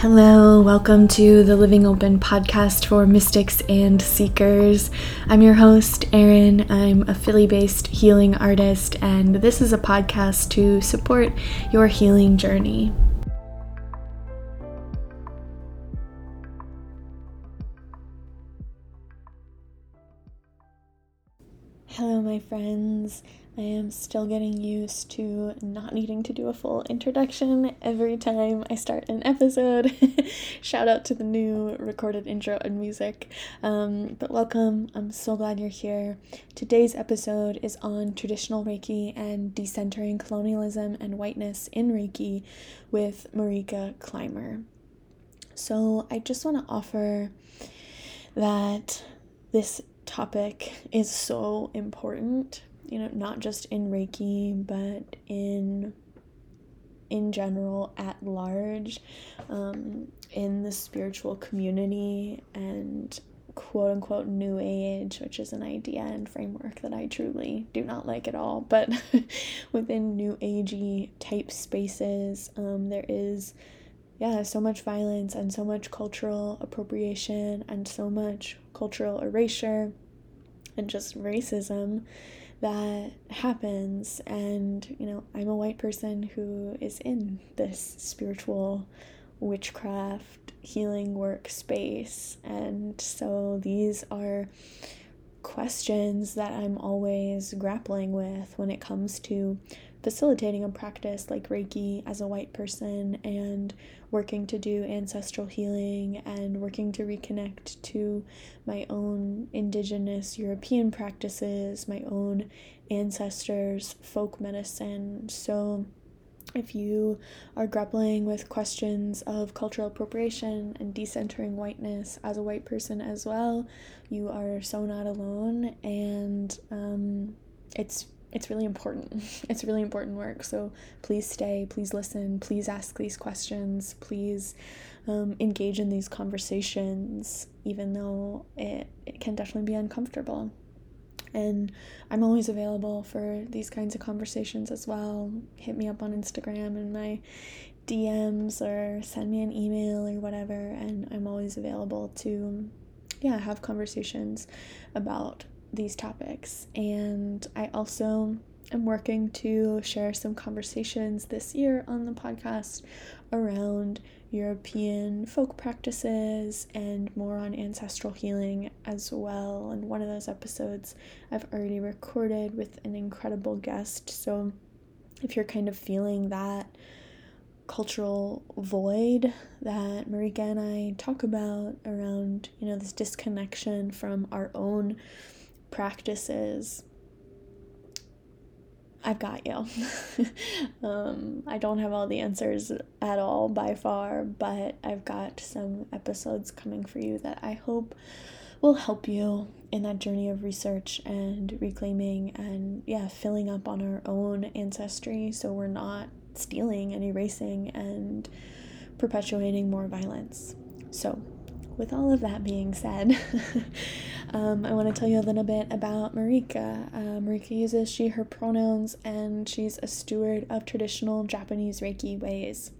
Hello, welcome to the Living Open podcast for mystics and seekers. I'm your host, Erin. I'm a Philly based healing artist, and this is a podcast to support your healing journey. Hello, my friends. I am still getting used to not needing to do a full introduction every time I start an episode. Shout out to the new recorded intro and music. Um, but welcome, I'm so glad you're here. Today's episode is on traditional Reiki and decentering colonialism and whiteness in Reiki with Marika Clymer. So I just want to offer that this topic is so important you know, not just in Reiki, but in in general at large um, in the spiritual community and quote unquote new age, which is an idea and framework that I truly do not like at all. But within new agey type spaces, um, there is yeah, so much violence and so much cultural appropriation and so much cultural erasure and just racism that happens and you know i'm a white person who is in this spiritual witchcraft healing work space and so these are questions that i'm always grappling with when it comes to facilitating a practice like Reiki as a white person and working to do ancestral healing and working to reconnect to my own indigenous European practices, my own ancestors' folk medicine. So, if you are grappling with questions of cultural appropriation and decentering whiteness as a white person as well, you are so not alone, and um, it's it's really important. It's really important work. So please stay, please listen, please ask these questions, please um, engage in these conversations, even though it, it can definitely be uncomfortable. And I'm always available for these kinds of conversations as well. Hit me up on Instagram and my DMs or send me an email or whatever. And I'm always available to, yeah, have conversations about these topics. And I also am working to share some conversations this year on the podcast around European folk practices and more on ancestral healing as well. And one of those episodes I've already recorded with an incredible guest. So if you're kind of feeling that cultural void that Marika and I talk about around, you know, this disconnection from our own practices, I've got you. um, I don't have all the answers at all by far, but I've got some episodes coming for you that I hope will help you in that journey of research and reclaiming and, yeah, filling up on our own ancestry so we're not stealing and erasing and perpetuating more violence. So, with all of that being said, um, I want to tell you a little bit about Marika. Uh, Marika uses she, her pronouns, and she's a steward of traditional Japanese Reiki ways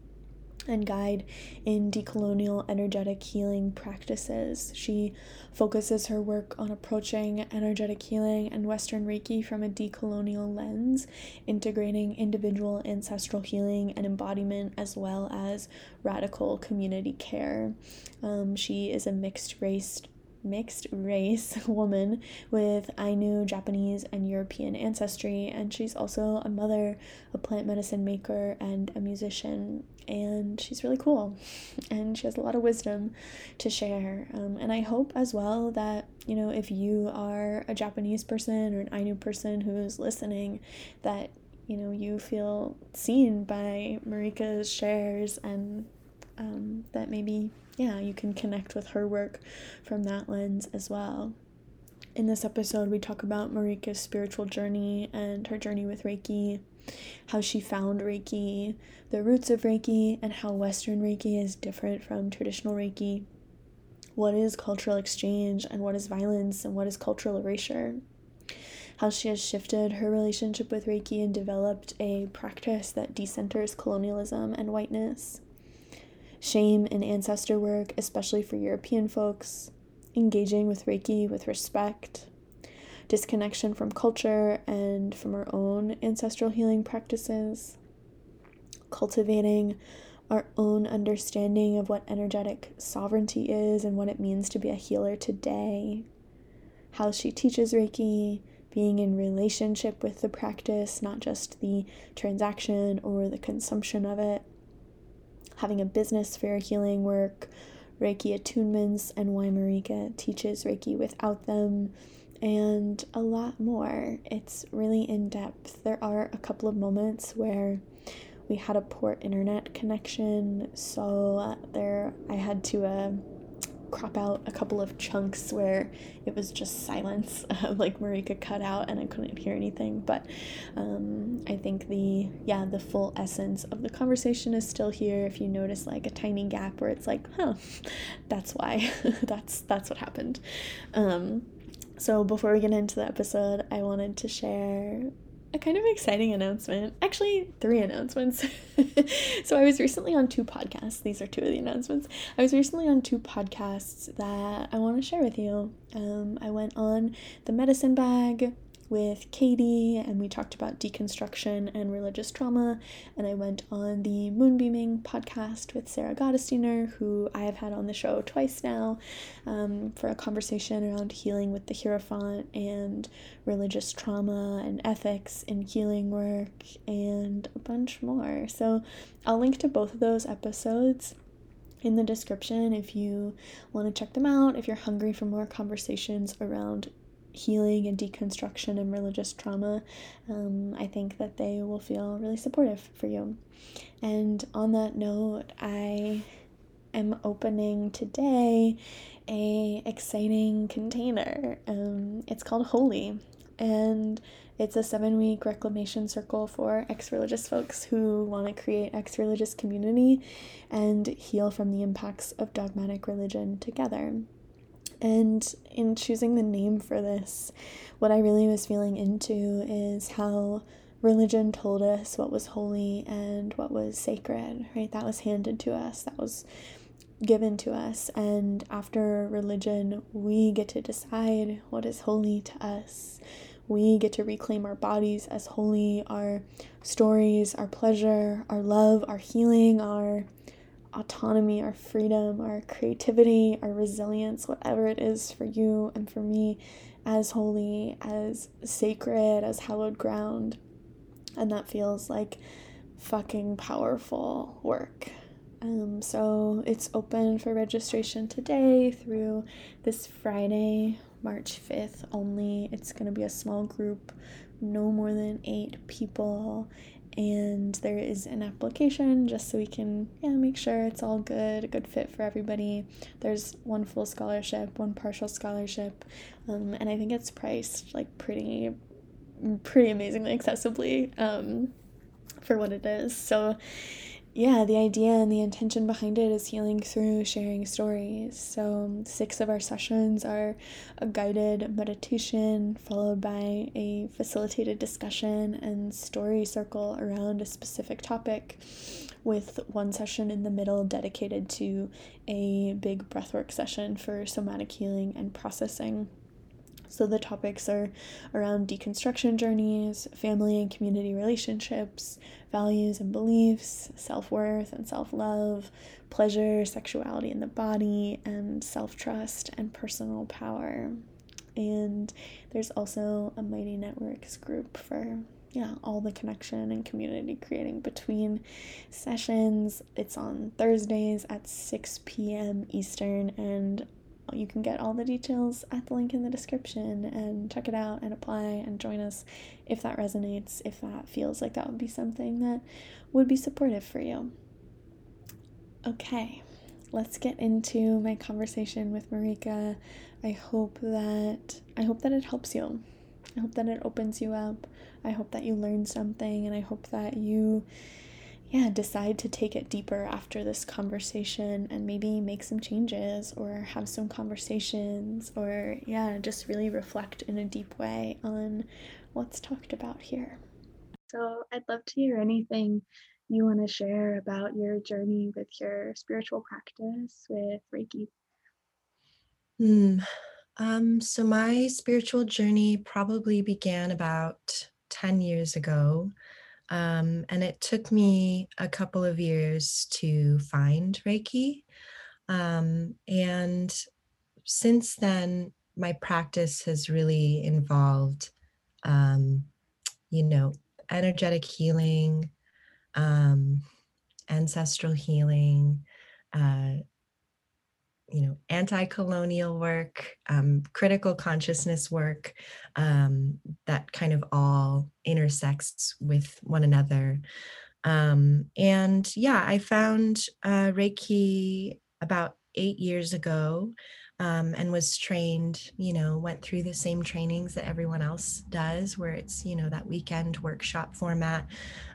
and guide in decolonial energetic healing practices. She focuses her work on approaching energetic healing and Western Reiki from a decolonial lens, integrating individual ancestral healing and embodiment as well as radical community care. Um, she is a mixed race mixed race woman with Ainu, Japanese, and European ancestry, and she's also a mother, a plant medicine maker, and a musician. And she's really cool, and she has a lot of wisdom to share. Um, and I hope as well that, you know, if you are a Japanese person or an Ainu person who's listening, that, you know, you feel seen by Marika's shares and um, that maybe yeah, you can connect with her work from that lens as well. In this episode, we talk about Marika's spiritual journey and her journey with Reiki, how she found Reiki, the roots of Reiki, and how Western Reiki is different from traditional Reiki. What is cultural exchange and what is violence and what is cultural erasure? How she has shifted her relationship with Reiki and developed a practice that decenters colonialism and whiteness shame and ancestor work, especially for European folks, engaging with Reiki with respect, disconnection from culture and from our own ancestral healing practices, cultivating our own understanding of what energetic sovereignty is and what it means to be a healer today, how she teaches Reiki, being in relationship with the practice, not just the transaction or the consumption of it, having a business for healing work, Reiki attunements, and why Marika teaches Reiki without them, and a lot more. It's really in depth. There are a couple of moments where we had a poor internet connection, so there I had to uh, crop out a couple of chunks where it was just silence, like Marika cut out and I couldn't hear anything. But um, I think the yeah the full essence of the conversation is still here. If you notice like a tiny gap where it's like, huh, that's why, that's that's what happened. Um, so before we get into the episode, I wanted to share a kind of exciting announcement. Actually, three announcements. so, I was recently on two podcasts. These are two of the announcements. I was recently on two podcasts that I want to share with you. Um, I went on the Medicine Bag with Katie, and we talked about deconstruction and religious trauma. And I went on the Moonbeaming podcast with Sarah Gottesdiener, who I have had on the show twice now, um, for a conversation around healing with the Hierophant and religious trauma and ethics in healing work and a bunch more. So I'll link to both of those episodes in the description if you want to check them out, if you're hungry for more conversations around healing and deconstruction and religious trauma, um, I think that they will feel really supportive for you. And on that note, I am opening today a exciting container. Um, it's called Holy, and it's a seven week reclamation circle for ex religious folks who want to create ex religious community and heal from the impacts of dogmatic religion together. And in choosing the name for this, what I really was feeling into is how religion told us what was holy and what was sacred, right? That was handed to us, that was given to us. And after religion, we get to decide what is holy to us. We get to reclaim our bodies as holy, our stories, our pleasure, our love, our healing, our autonomy, our freedom, our creativity, our resilience, whatever it is for you and for me, as holy, as sacred, as hallowed ground. And that feels like fucking powerful work. Um, so it's open for registration today through this Friday, March 5th only. It's going to be a small group, no more than eight people and there is an application just so we can yeah make sure it's all good a good fit for everybody. There's one full scholarship one partial scholarship um, and i think it's priced like pretty pretty amazingly accessibly um, for what it is. So yeah, the idea and the intention behind it is healing through sharing stories. So, um, six of our sessions are a guided meditation followed by a facilitated discussion and story circle around a specific topic, with one session in the middle dedicated to a big breathwork session for somatic healing and processing. So the topics are around deconstruction journeys, family and community relationships, values and beliefs, self worth and self love, pleasure, sexuality in the body, and self trust and personal power. And there's also a Mighty Networks group for yeah, all the connection and community creating between sessions. It's on Thursdays at 6 p.m. Eastern, and you can get all the details at the link in the description and check it out and apply and join us if that resonates, if that feels like that would be something that would be supportive for you. Okay, let's get into my conversation with Marika. I hope that I hope that it helps you. I hope that it opens you up. I hope that you learn something and I hope that you yeah, decide to take it deeper after this conversation and maybe make some changes or have some conversations or, yeah, just really reflect in a deep way on what's talked about here. So, I'd love to hear anything you want to share about your journey with your spiritual practice with Reiki. Hmm. Um, so my spiritual journey probably began about 10 years ago. Um, and it took me a couple of years to find Reiki. Um, and since then, my practice has really involved, um, you know, energetic healing, um, ancestral healing, uh, you know, anti-colonial work, um, critical consciousness work, um, that kind of all intersects with one another. Um, and yeah, I found uh, Reiki about eight years ago um, and was trained, you know, went through the same trainings that everyone else does, where it's, you know, that weekend workshop format.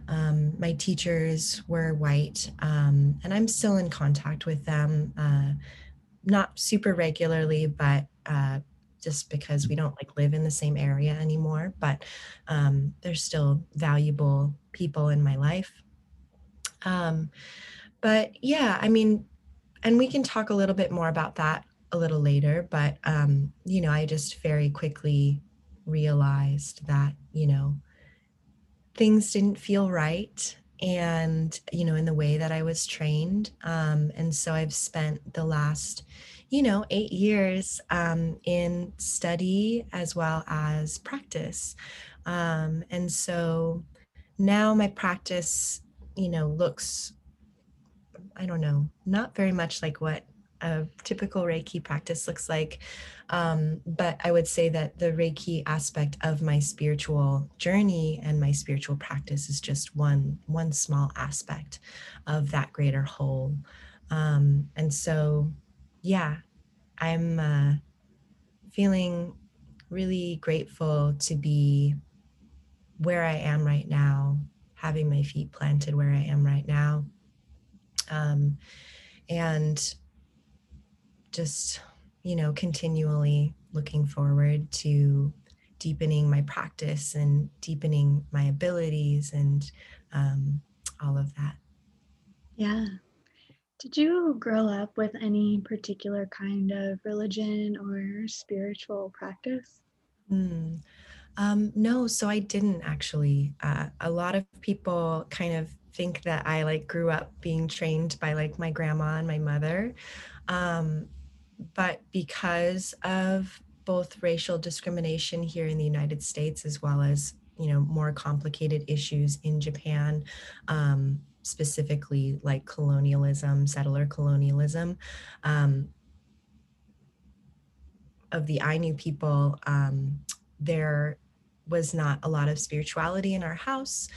Um, my teachers were white, um, and I'm still in contact with them. Uh, not super regularly, but uh, just because we don't like live in the same area anymore. But um, they're still valuable people in my life. Um, but yeah, I mean, and we can talk a little bit more about that a little later. But um, you know, I just very quickly realized that you know things didn't feel right and you know in the way that i was trained. Um, and so i've spent the last you know eight years um, in study as well as practice. Um, and so now my practice you know looks i don't know not very much like what a typical Reiki practice looks like. Um, but I would say that the Reiki aspect of my spiritual journey and my spiritual practice is just one one small aspect of that greater whole. Um, and so, yeah, I'm uh, feeling really grateful to be where I am right now, having my feet planted where I am right now. Um, and just, you know, continually looking forward to deepening my practice and deepening my abilities and um, all of that. Yeah. Did you grow up with any particular kind of religion or spiritual practice? Mm. Um, no, so I didn't actually. Uh, a lot of people kind of think that I like grew up being trained by like my grandma and my mother. Um, but because of both racial discrimination here in the United States as well as you know more complicated issues in Japan, um, specifically like colonialism, settler colonialism. Um, of the Ainu people, um, there was not a lot of spirituality in our house.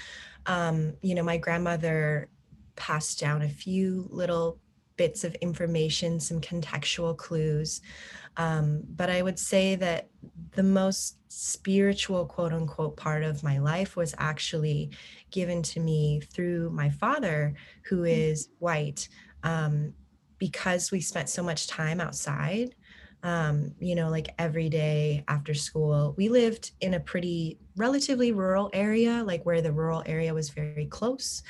Um, you know, my grandmother passed down a few little bits of information, some contextual clues. Um, but I would say that the most spiritual, quote unquote, part of my life was actually given to me through my father, who mm. white, um, because we spent so much time outside. Um, you know, like every day after school, we lived in a pretty relatively rural area, like where the rural area was very close.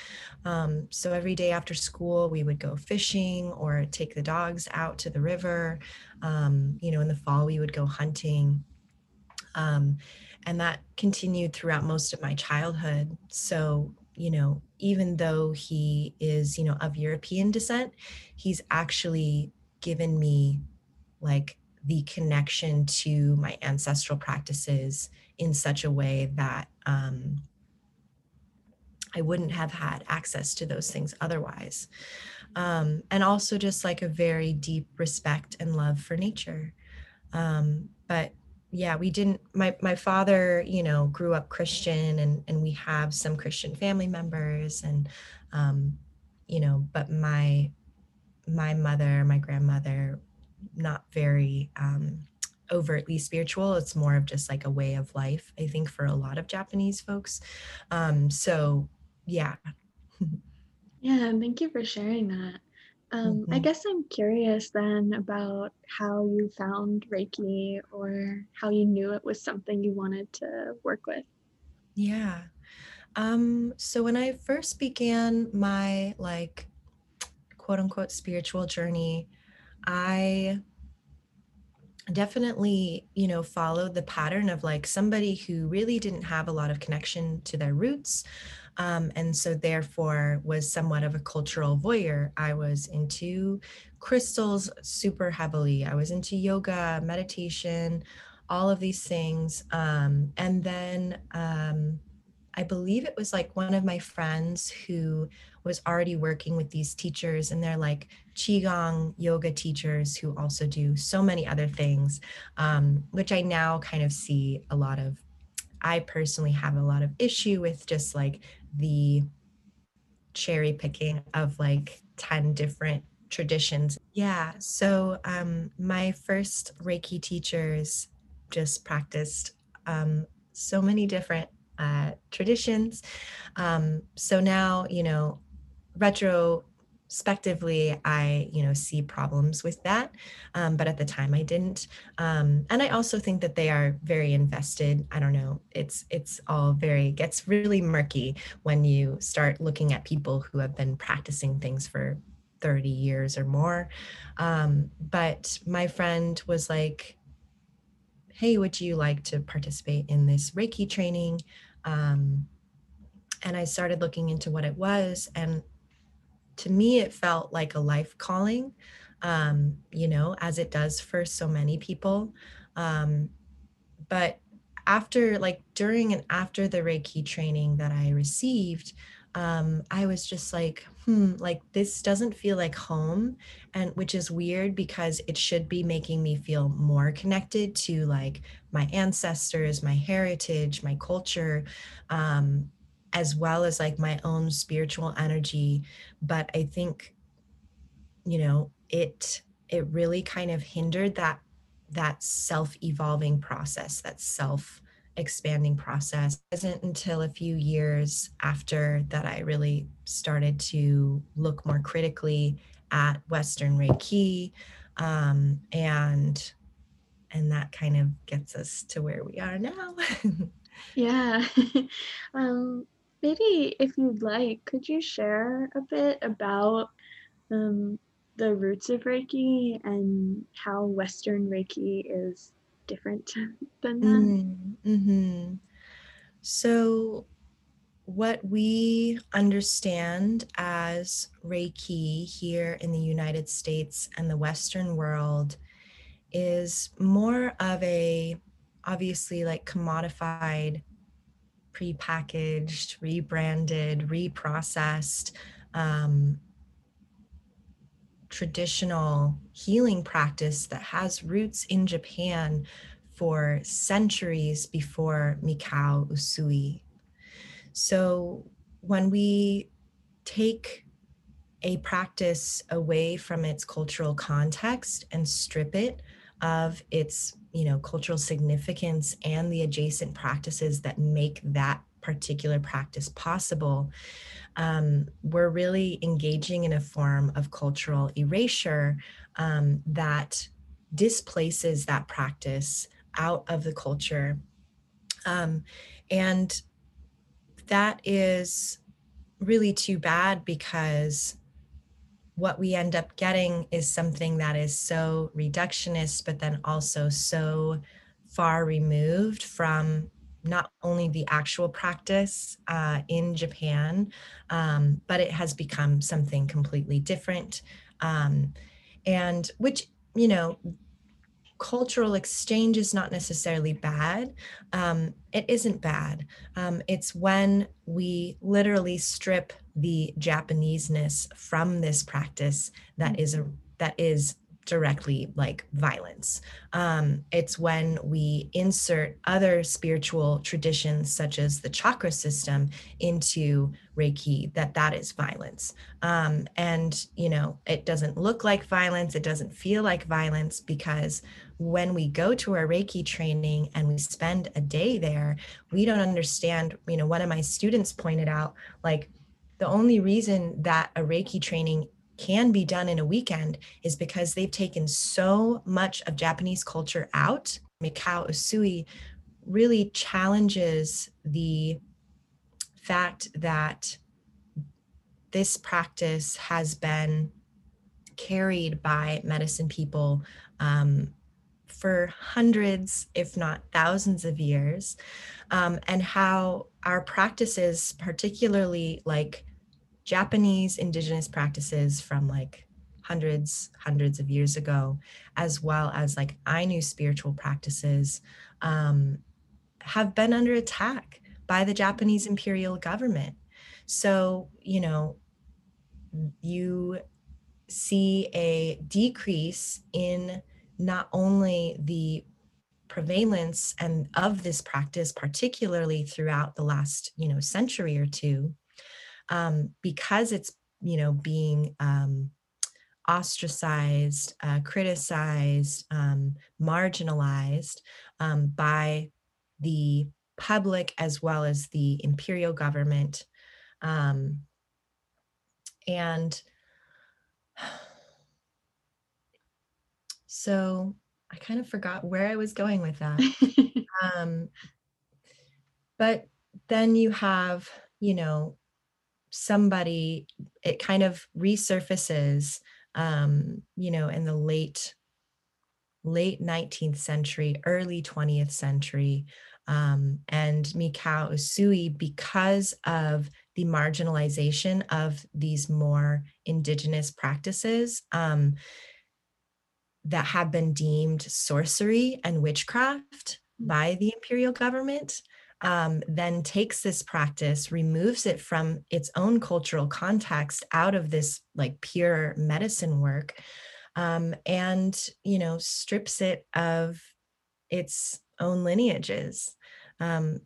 Um, so every day after school, we would go fishing or take the dogs out to the river. Um, you know, in the fall, we would go hunting. Um, and that continued throughout most of my childhood. So, you know, even though he is, you know, of European descent, he's actually given me like the connection to my ancestral practices in such a way that um, I wouldn't have had access to those things otherwise. Um, and also just like a very deep respect and love for nature. Um, but yeah, we didn't, my, my father, you know, grew up Christian and, and we have some Christian family members and, um, you know, but my, my mother, my grandmother, not very, um, overtly spiritual. It's more of just like a way of life, I think, for a lot of Japanese folks. Um, so, yeah. yeah, thank you for sharing that. Um, mm-hmm. I guess I'm curious then about how you found Reiki or how you knew it was something you wanted to work with. Yeah. Um, so when I first began my like quote unquote spiritual journey, I definitely, you know, followed the pattern of like somebody who really didn't have a lot of connection to their roots. Um, and so therefore was somewhat of a cultural voyeur. I was into crystals super heavily. I was into yoga, meditation, all of these things. Um, and then um, I believe it was like one of my friends who was already working with these teachers, and they're like Qigong yoga teachers who also do so many other things, um, which I now kind of see a lot of. I personally have a lot of issue with just like the cherry picking of like 10 different traditions. Yeah. So um, my first Reiki teachers just practiced um, so many different uh, traditions. Um, so now, you know, retrospectively, I, you know, see problems with that. Um, but at the time I didn't. Um, and I also think that they are very invested. I don't know. It's, it's all very, gets really murky when you start looking at people who have been practicing things for 30 years or more. Um, but my friend was like, hey, would you like to participate in this Reiki training? Um, and I started looking into what it was. And to me, it felt like a life calling, um, you know, as it does for so many people. Um, but after, like, during and after the Reiki training that I received, um, I was just like, hmm, like this doesn't feel like home. And which is weird because it should be making me feel more connected to like my ancestors, my heritage, my culture, um, as well as like my own spiritual energy. But I think, you know, it it really kind of hindered that that self-evolving process, that self expanding process. It wasn't until a few years after that I really started to look more critically at Western Reiki, um, and and that kind of gets us to where we are now. yeah. um, maybe if you'd like, could you share a bit about um, the roots of Reiki and how Western Reiki is different than that? Mm, hmm So, what we understand as Reiki here in the United States and the Western world is more of a obviously like commodified, prepackaged, rebranded, reprocessed um, traditional healing practice that has roots in Japan for centuries before Mikao Usui. So when we take a practice away from its cultural context and strip it of its you know cultural significance and the adjacent practices that make that particular practice possible um, we're really engaging in a form of cultural erasure um, that displaces that practice out of the culture. Um, and that is really too bad because what we end up getting is something that is so reductionist, but then also so far removed from not only the actual practice uh, in Japan, um, but it has become something completely different. Um, and which, you know, cultural exchange is not necessarily bad. Um, it isn't bad. Um, it's when we literally strip the Japaneseness from this practice that is a that is directly like violence. Um, it's when we insert other spiritual traditions, such as the chakra system, into Reiki, that that is violence. Um, and you know, it doesn't look like violence. It doesn't feel like violence because when we go to our Reiki training and we spend a day there, we don't understand. You know, one of my students pointed out, like the only reason that a Reiki training can be done in a weekend is because they've taken so much of Japanese culture out. Mikao Usui really challenges the fact that this practice has been carried by medicine people um, for hundreds, if not thousands of years, um, and how our practices, particularly like Japanese indigenous practices from like hundreds, hundreds of years ago, as well as like Ainu spiritual practices, um, have been under attack by the Japanese imperial government. So, you know, you see a decrease in not only the prevalence and of this practice particularly throughout the last you know century or two um, because it's you know being um, ostracized uh, criticized um, marginalized um, by the public as well as the imperial government um, and so I kind of forgot where I was going with that. um, but then you have, you know, somebody, it kind of resurfaces, um, you know, in the late, late 19th century, early 20th century. Um, and Mikao Usui, because of the marginalization of these more indigenous practices, um, that have been deemed sorcery and witchcraft mm. by the imperial government um, then takes this practice, removes it from its own cultural context out of this like pure medicine work, um, and you know strips it of its own lineages. Um,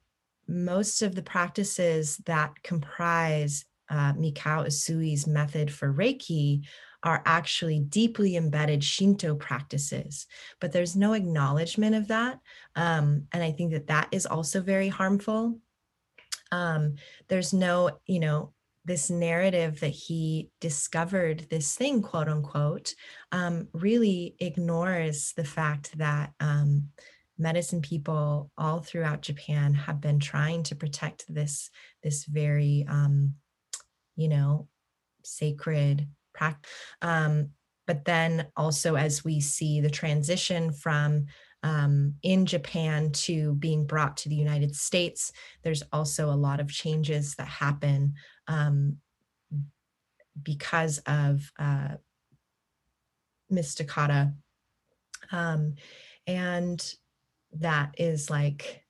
most of the practices that comprise uh, Mikao Usui's method for Reiki are actually deeply embedded Shinto practices, but there's no acknowledgement of that. Um, and I think that that is also very harmful. Um, there's no, you know, this narrative that he discovered this thing, quote unquote, um, really ignores the fact that um, medicine people all throughout Japan have been trying to protect this this very, um, you know, sacred practice. Um, but then also as we see the transition from um, in Japan to being brought to the United States, there's also a lot of changes that happen um, because of uh, Mrs. Takata. Um, and that is like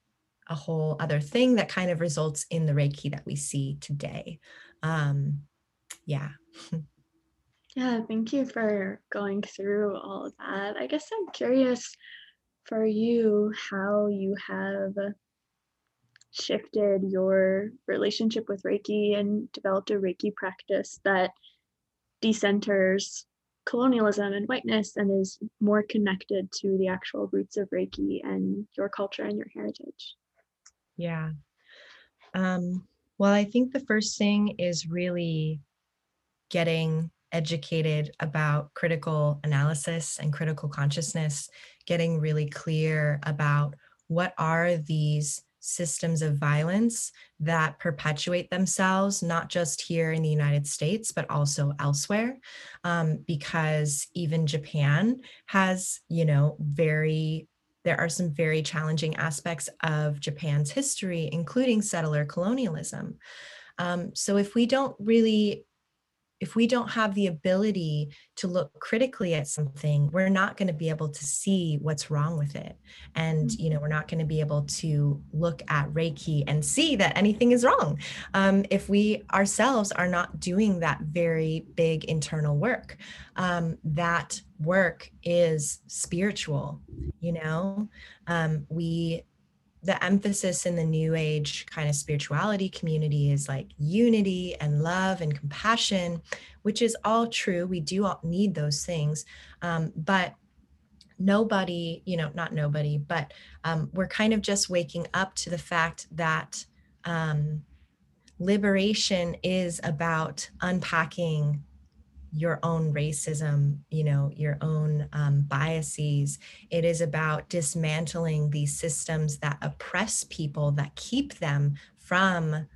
a whole other thing that kind of results in the Reiki that we see today. Um, yeah. Yeah, thank you for going through all of that. I guess I'm curious for you how you have shifted your relationship with Reiki and developed a Reiki practice that decenters colonialism and whiteness and is more connected to the actual roots of Reiki and your culture and your heritage. Yeah. Um, well, I think the first thing is really getting educated about critical analysis and critical consciousness, getting really clear about what are these systems of violence that perpetuate themselves, not just here in the United States, but also elsewhere. Um, because even Japan has, you know, very there are some very challenging aspects of Japan's history, including settler colonialism. Um, so if we don't really if we don't have the ability to look critically at something we're not going to be able to see what's wrong with it. And you know we're not going to be able to look at reiki and see that anything is wrong um, if we ourselves are not doing that very big internal work. Um, that work is spiritual you know? Um, we the emphasis in the new age kind of spirituality community is like unity and love and compassion which is all true. We do all need those things. Um, but nobody you know not nobody but um, we're kind of just waking up to the fact that um, liberation is about unpacking your own racism, you know, your own um, biases. It is about dismantling these systems that oppress people, that keep them from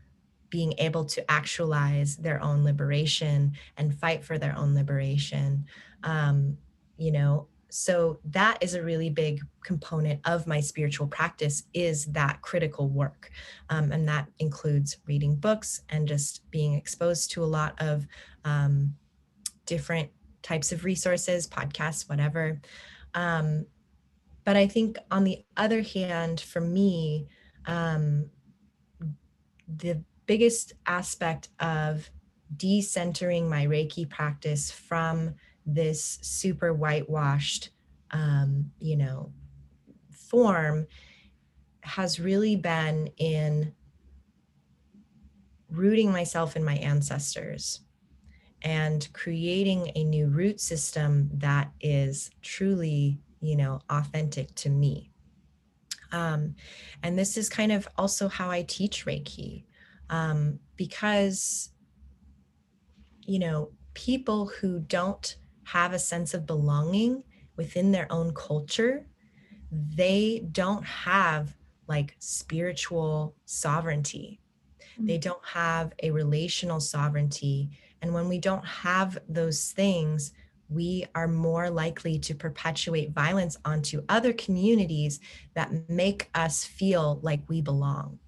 being able to actualize their own liberation and fight for their own liberation. Um, you know, so that is a really big component of my spiritual practice is that critical work um, and that includes reading books and just being exposed to a lot of um, different types of resources podcasts whatever. Um, but i think on the other hand for me um, the biggest aspect of decentering my reiki practice from this super whitewashed, um, you know, form has really been in rooting myself in my ancestors and creating a new root system that is truly, you know, authentic to me. Um, and this is kind of also how I teach Reiki um, because, you know, people who don't have a sense of belonging within their own culture, they don't have like spiritual sovereignty. Mm-hmm. They don't have a relational sovereignty. And when we don't have those things, we are more likely to perpetuate violence onto other communities that make us feel like we belong.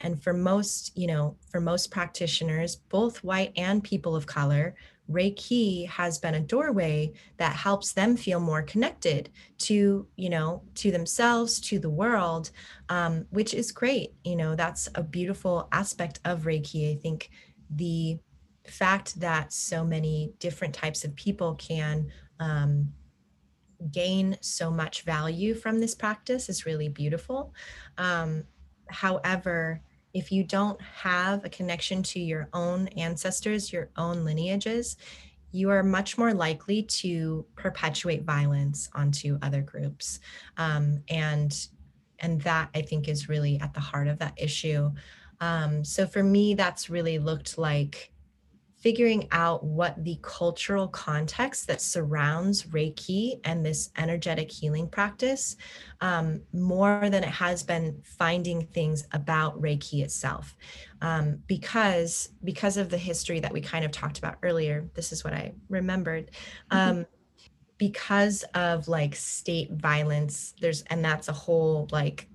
And for most, you know, for most practitioners, both white and people of color, Reiki has been a doorway that helps them feel more connected to, you know, to themselves, to the world, um, which is great. You know, that's a beautiful aspect of Reiki. I think the fact that so many different types of people can um, gain so much value from this practice is really beautiful. Um, however, if you don't have a connection to your own ancestors, your own lineages, you are much more likely to perpetuate violence onto other groups. Um, and and that I think is really at the heart of that issue. Um, so for me, that's really looked like figuring out what the cultural context that surrounds Reiki and this energetic healing practice um, more than it has been finding things about Reiki itself. Um, because because of the history that we kind of talked about earlier, this is what I remembered. Mm-hmm. Um, because of like state violence, there's and that's a whole like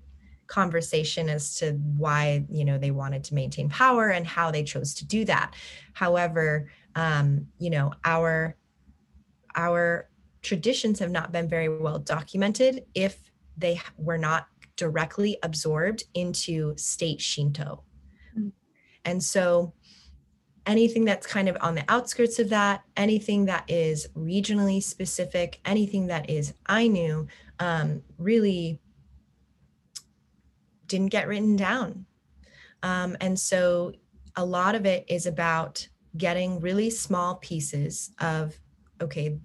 conversation as to why you know they wanted to maintain power and how they chose to do that however um, you know our our traditions have not been very well documented if they were not directly absorbed into state shinto mm-hmm. and so anything that's kind of on the outskirts of that anything that is regionally specific anything that is ainu um, really didn't get written down. Um, and so a lot of it is about getting really small pieces of, okay,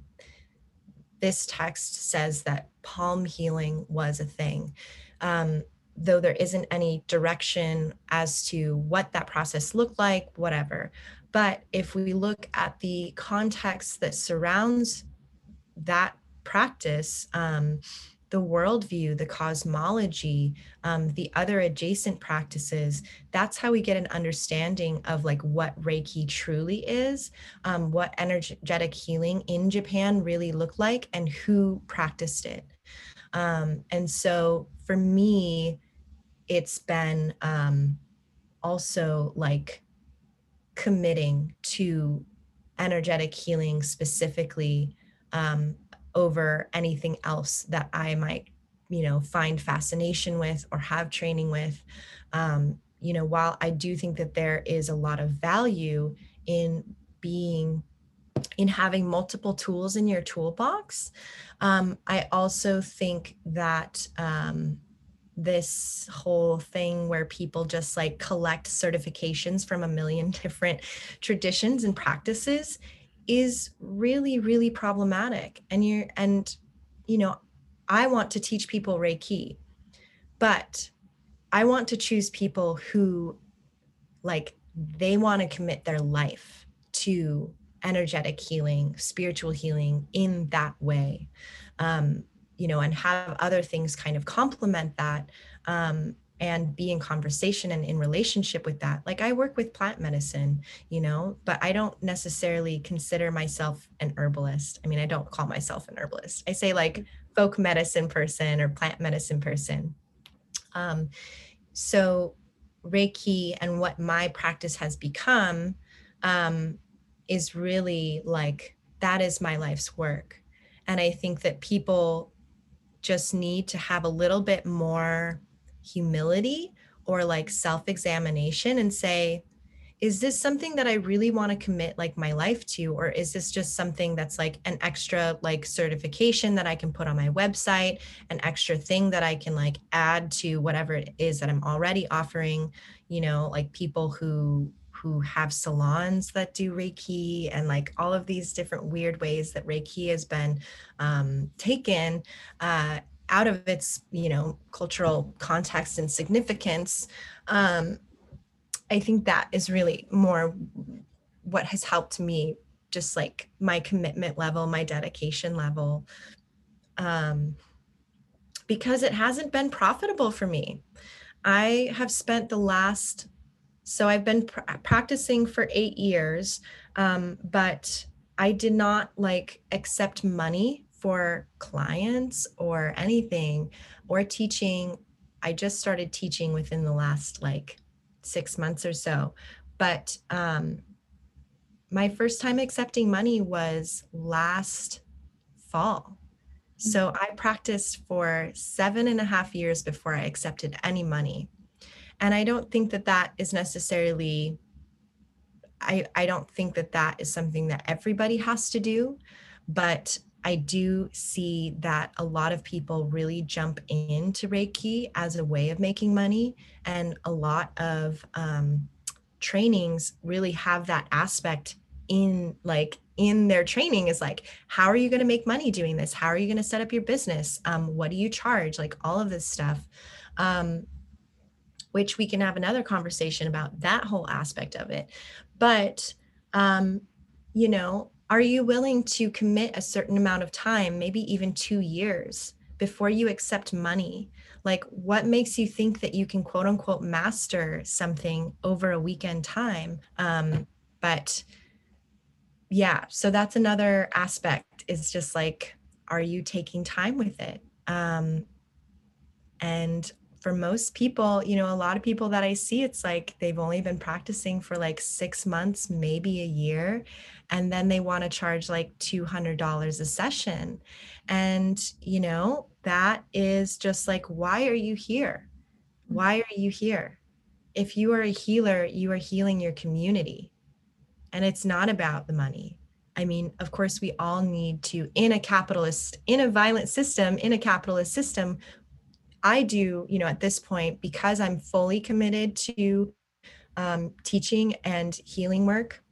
this text says that palm healing was a thing. Um, though there isn't any direction as to what that process looked like, whatever. But if we look at the context that surrounds that practice, um, the worldview, the cosmology, um, the other adjacent practices. That's how we get an understanding of like what Reiki truly is, um, what energetic healing in Japan really looked like, and who practiced it. Um, and so for me, it's been um, also like committing to energetic healing specifically um, over anything else that I might, you know, find fascination with or have training with. Um, you know, while I do think that there is a lot of value in being in having multiple tools in your toolbox, um, I also think that um, this whole thing where people just like collect certifications from a million different traditions and practices is really really problematic. And you're and you know i want to teach people reiki but i want to choose people who like they want to commit their life to energetic healing spiritual healing in that way. Um you know and have other things kind of complement that. Um and be in conversation and in relationship with that. Like I work with plant medicine, you know, but I don't necessarily consider myself an herbalist. I mean, I don't call myself an herbalist. I say like folk medicine person or plant medicine person. Um, so Reiki and what my practice has become um, is really like that is my life's work. And I think that people just need to have a little bit more humility or like self examination and say, is this something that I really want to commit like my life to? Or is this just something that's like an extra like certification that I can put on my website, an extra thing that I can like add to whatever it is that I'm already offering? You know, like people who who have salons that do Reiki and like all of these different weird ways that Reiki has been um, taken uh, out of its, you know, cultural context and significance. Um, I think that is really more what has helped me, just like my commitment level, my dedication level, um, because it hasn't been profitable for me. I have spent the last so I've been pr- practicing for eight years, um, but I did not like accept money for clients or anything or teaching. I just started teaching within the last like six months or so. But um, my first time accepting money was last fall. So I practiced for seven and a half years before I accepted any money. And I don't think that that is necessarily, I, I don't think that that is something that everybody has to do. But I do see that a lot of people really jump into Reiki as a way of making money. And a lot of um, trainings really have that aspect in like in their training is like how are you going to make money doing this how are you going to set up your business um, what do you charge like all of this stuff um, which we can have another conversation about that whole aspect of it. But, um, you know, are you willing to commit a certain amount of time, maybe even two years, before you accept money? Like, what makes you think that you can quote unquote master something over a weekend time? Um, but yeah, so that's another aspect is just like, are you taking time with it? Um, and for most people, you know, a lot of people that I see, it's like they've only been practicing for like six months, maybe a year, and then they want to charge like $200 a session. And, you know, that is just like, why are you here? Why are you here? If you are a healer, you are healing your community. And it's not about the money. I mean, of course, we all need to, in a capitalist, in a violent system, in a capitalist system, I do, you know, at this point, because I'm fully committed to um, teaching and healing work,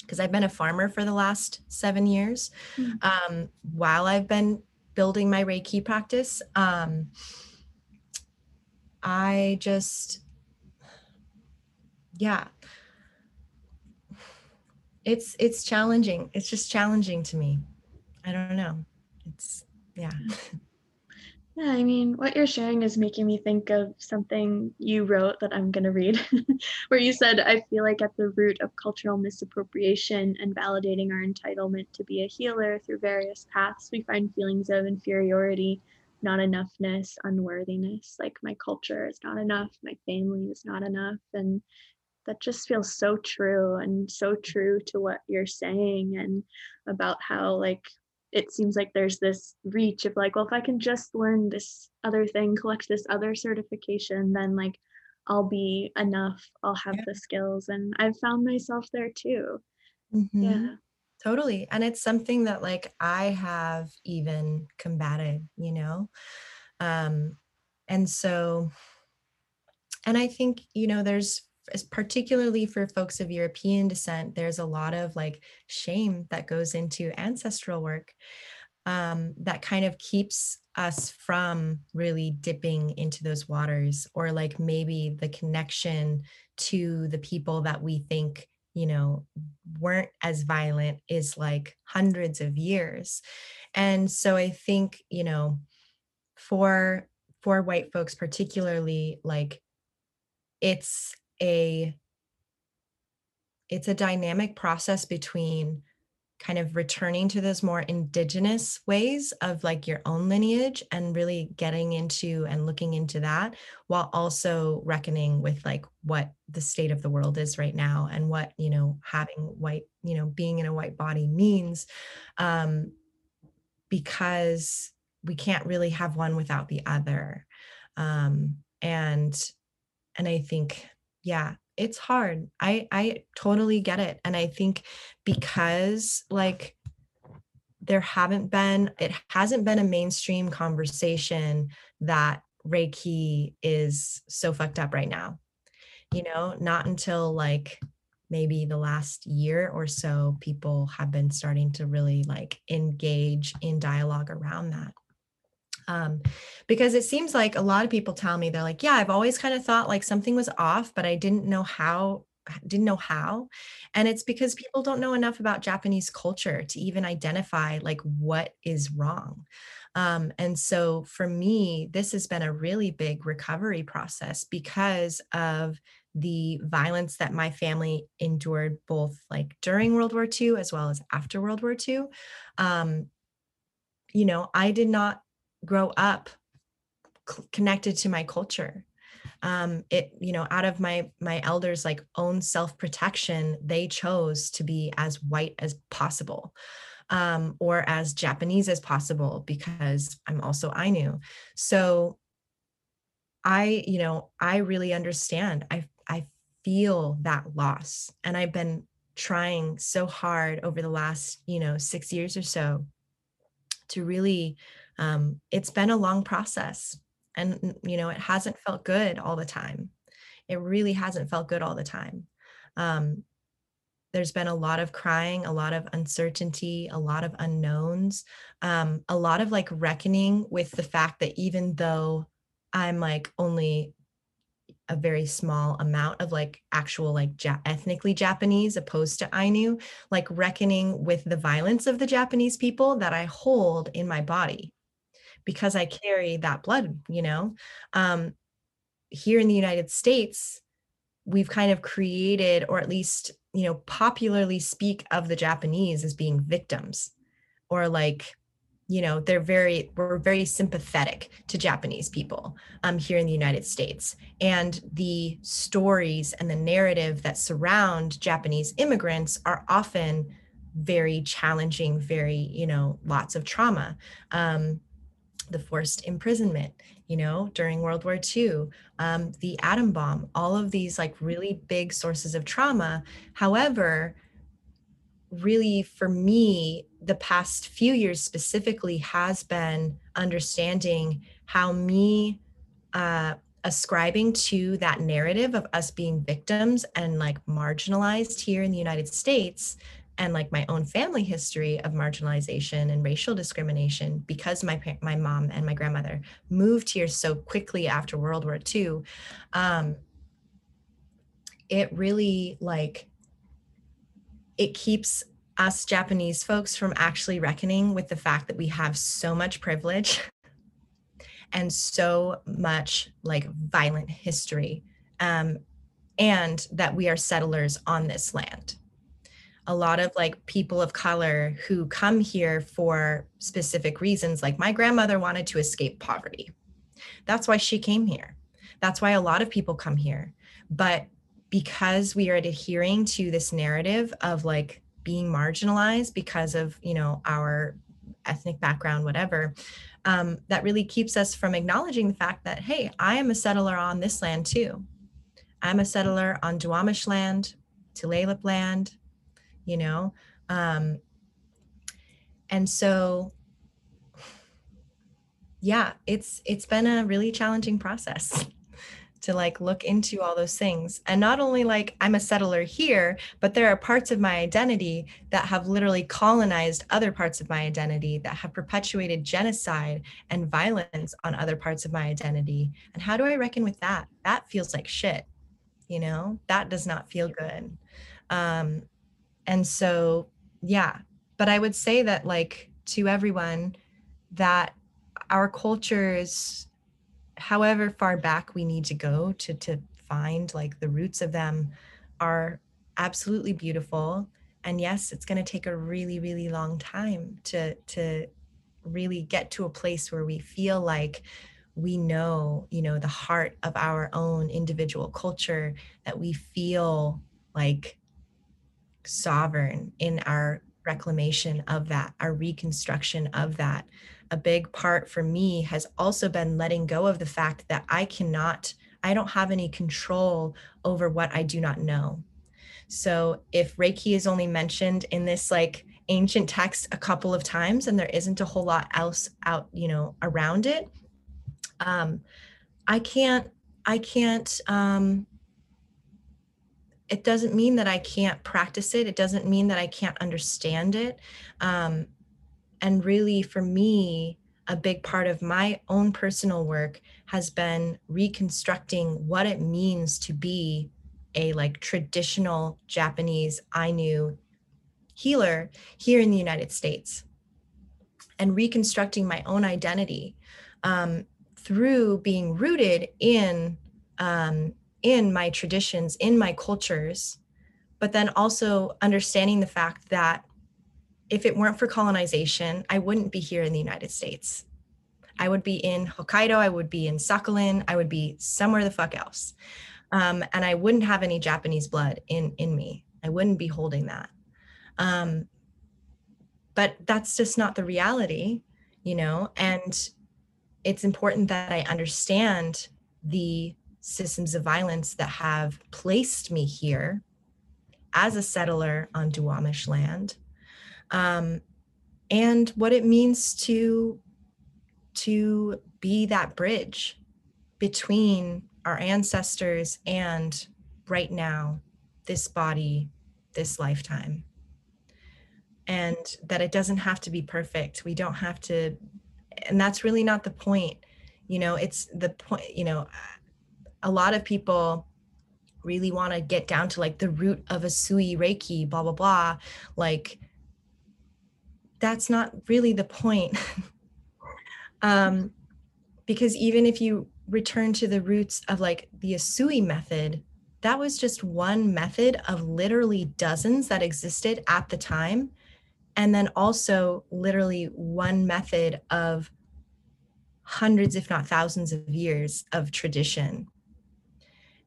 because I've been a farmer for the last seven years, mm-hmm. um, while I've been building my Reiki practice, um, I just, yeah, it's it's challenging. It's just challenging to me. I don't know. It's yeah. Yeah, I mean, what you're sharing is making me think of something you wrote that I'm going to read, where you said, I feel like at the root of cultural misappropriation and validating our entitlement to be a healer through various paths, we find feelings of inferiority, not enoughness, unworthiness. Like my culture is not enough, my family is not enough. And that just feels so true and so true to what you're saying and about how, like, it seems like there's this reach of like, well, if I can just learn this other thing, collect this other certification, then like I'll be enough. I'll have yeah. the skills. And I've found myself there too. Mm-hmm. Yeah. Totally. And it's something that like I have even combated, you know? Um, and so, and I think, you know, there's particularly for folks of European descent, there's a lot of like shame that goes into ancestral work um, that kind of keeps us from really dipping into those waters, or like maybe the connection to the people that we think you know weren't as violent is like hundreds of years. And so i think you know for for white folks particularly like it's a it's a dynamic process between kind of returning to those more indigenous ways of like your own lineage and really getting into and looking into that while also reckoning with like what the state of the world is right now and what you know having white you know being in a white body means um because we can't really have one without the other. Um and and i think yeah it's hard. I I totally get it. And I think because like there haven't been it hasn't been a mainstream conversation that Reiki is so fucked up right now. You know, not until like maybe the last year or so people have been starting to really like engage in dialogue around that um, because it seems like a lot of people tell me they're like yeah i've always kind of thought like something was off but i didn't know how didn't know how. And it's because people don't know enough about japanese culture to even identify like what is wrong. Um, and so for me this has been a really big recovery process because of the violence that my family endured both like during world war ii as well as after world war ii um, you know i did not grow up connected to my culture. Um it you know out of my my elders like own self-protection they chose to be as white as possible um or as japanese as possible because i'm also ainu. So i you know i really understand. I i feel that loss and i've been trying so hard over the last you know 6 years or so to really um, it's been a long process and you know it hasn't felt good all the time. It really hasn't felt good all the time. Um, there's been a lot of crying a lot of uncertainty a lot of unknowns um, a lot of like reckoning with the fact that even though i'm like only a very small amount of like actual like ja- ethnically Japanese opposed to Ainu, like reckoning with the violence of the Japanese people that I hold in my body because I carry that blood, you know. Um, here in the United States, we've kind of created, or at least, you know, popularly speak of the Japanese as being victims or like, you know, they're very, we're very sympathetic to Japanese people um, here in the United States. And the stories and the narrative that surround Japanese immigrants are often very challenging, very, you know, lots of trauma. Um, the forced imprisonment, you know, during World War II, um, the atom bomb, all of these like really big sources of trauma. However, really for me, the past few years specifically has been understanding how me uh, ascribing to that narrative of us being victims and like marginalized here in the United States and like my own family history of marginalization and racial discrimination because my my mom and my grandmother moved here so quickly after World War II, um, it really like it keeps us Japanese folks from actually reckoning with the fact that we have so much privilege and so much like violent history um, and that we are settlers on this land a lot of like people of color who come here for specific reasons like my grandmother wanted to escape poverty. That's why she came here. That's why a lot of people come here. But because we are adhering to this narrative of like being marginalized because of you know our ethnic background whatever um, that really keeps us from acknowledging the fact that hey i am a settler on this land too. I'm a settler on duwamish land tulalip land you know? Um and so yeah it's it's been a really challenging process to like look into all those things. And not only like i'm a settler here but there are parts of my identity that have literally colonized other parts of my identity that have perpetuated genocide and violence on other parts of my identity. And how do i reckon with that? That feels like shit you know? That does not feel good. Um and so yeah but i would say that like to everyone that our cultures however far back we need to go to to find like the roots of them are absolutely beautiful. And yes it's going to take a really really long time to to really get to a place where we feel like we know you know the heart of our own individual culture that we feel like sovereign in our reclamation of that our reconstruction of that. A big part for me has also been letting go of the fact that i cannot i don't have any control over what i do not know. So if reiki is only mentioned in this like ancient text a couple of times and there isn't a whole lot else out you know around it um i can't i can't um it doesn't mean that i can't practice it. It doesn't mean that i can't understand it. Um and really for me a big part of my own personal work has been reconstructing what it means to be a like traditional japanese ainu healer here in the United States and reconstructing my own identity um, through being rooted in um, in my traditions, in my cultures, but then also understanding the fact that if it weren't for colonization, I wouldn't be here in the United States. I would be in Hokkaido, I would be in Sakhalin, I would be somewhere the fuck else. Um, and I wouldn't have any Japanese blood in in me. I wouldn't be holding that. Um, but that's just not the reality, you know, and it's important that I understand the systems of violence that have placed me here as a settler on Duwamish land, um, and what it means to to be that bridge between our ancestors and right now, this body, this lifetime and that it doesn't have to be perfect. We don't have to, and that's really not the point. You know, it's the point, you know, a lot of people really want to get down to like the root of Usui Reiki, blah, blah, blah. Like, that's not really the point. um, because even if you return to the roots of like the Usui method, that was just one method of literally dozens that existed at the time and then also literally one method of hundreds if not thousands of years of tradition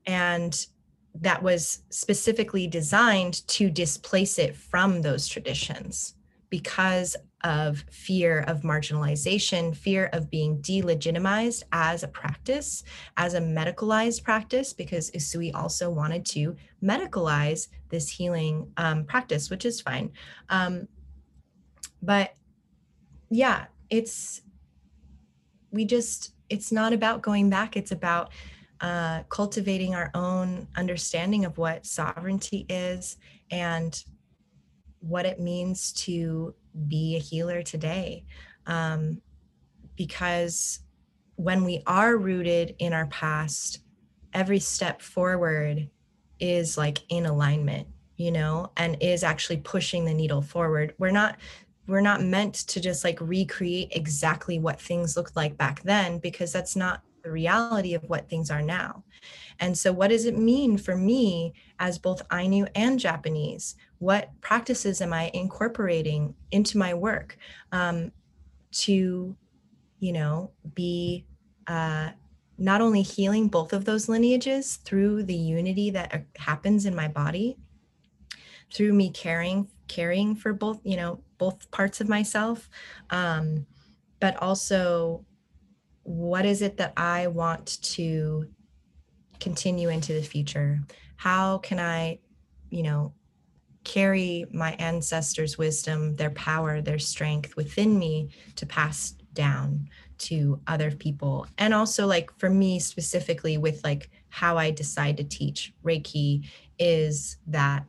and that was specifically designed to displace it from those traditions because of fear of marginalization, fear of being delegitimized as a practice, as a medicalized practice, because Usui also wanted to medicalize this healing um, practice, which is fine. Um, but yeah it's we just it's not about going back it's about uh, cultivating our own understanding of what sovereignty is and what it means to be a healer today. Um, because when we are rooted in our past every step forward is like in alignment you know and is actually pushing the needle forward. We're not we're not meant to just like recreate exactly what things looked like back then because that's not the reality of what things are now. And so, what does it mean for me as both Ainu and Japanese? What practices am I incorporating into my work um, to, you know, be uh, not only healing both of those lineages through the unity that uh, happens in my body, through me caring caring for both, you know, both parts of myself, um, but also what is it that I want to continue into the future? How can I, you know, carry my ancestors' wisdom, their power, their strength within me to pass down to other people? And also, like for me specifically, with like how I decide to teach Reiki, is that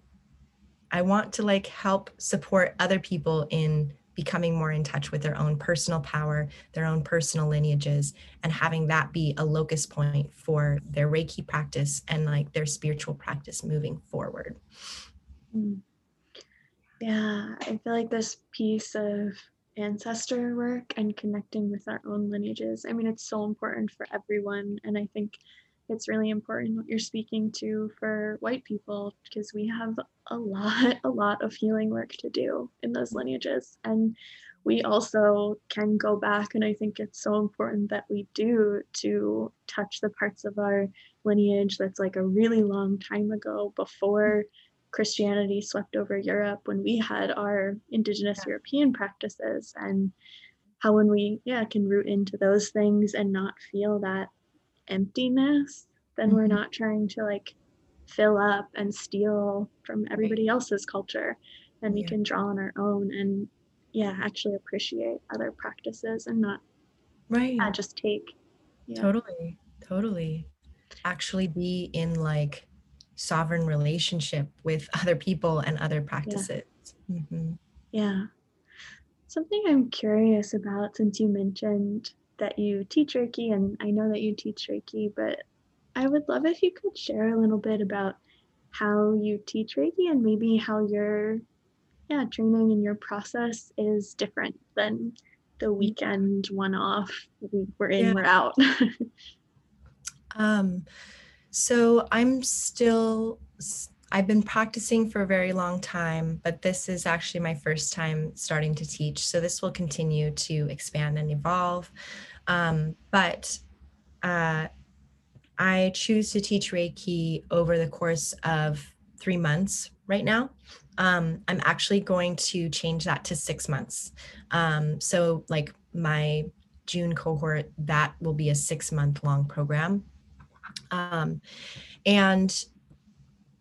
I want to like help support other people in becoming more in touch with their own personal power, their own personal lineages, and having that be a locus point for their Reiki practice and like their spiritual practice moving forward. Mm. Yeah, I feel like this piece of ancestor work and connecting with our own lineages, I mean, it's so important for everyone. And I think it's really important what you're speaking to for white people because we have a lot, a lot of healing work to do in those lineages. And we also can go back, and I think it's so important that we do to touch the parts of our lineage that's like a really long time ago before Christianity swept over Europe when we had our indigenous yeah. European practices and how when we yeah can root into those things and not feel that emptiness then mm-hmm. we're not trying to like fill up and steal from everybody right. else's culture and we yeah. can draw on our own and yeah actually appreciate other practices and not right yeah, just take yeah. totally totally actually be in like sovereign relationship with other people and other practices yeah. Mm-hmm. yeah something i'm curious about since you mentioned that you teach reiki and i know that you teach reiki but i would love if you could share a little bit about how you teach reiki and maybe how your yeah, training and your process is different than the mm-hmm. weekend one off. We're in, yeah. we're out. um, so I'm still, I've been practicing for a very long time, but this is actually my first time starting to teach. So this will continue to expand and evolve. Um, but uh, I choose to teach Reiki over the course of three months right now. Um, I'm actually going to change that to six months. Um, so, like my June cohort, that will be a six month long program. Um, and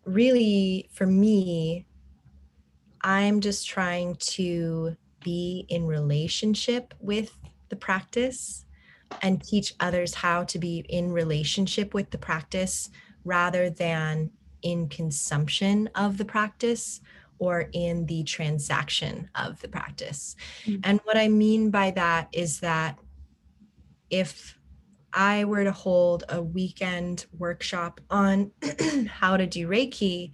really, for me, I'm just trying to be in relationship with the practice and teach others how to be in relationship with the practice rather than in consumption of the practice or in the transaction of the practice. Mm-hmm. And what I mean by that is that if I were to hold a weekend workshop on how to do Reiki,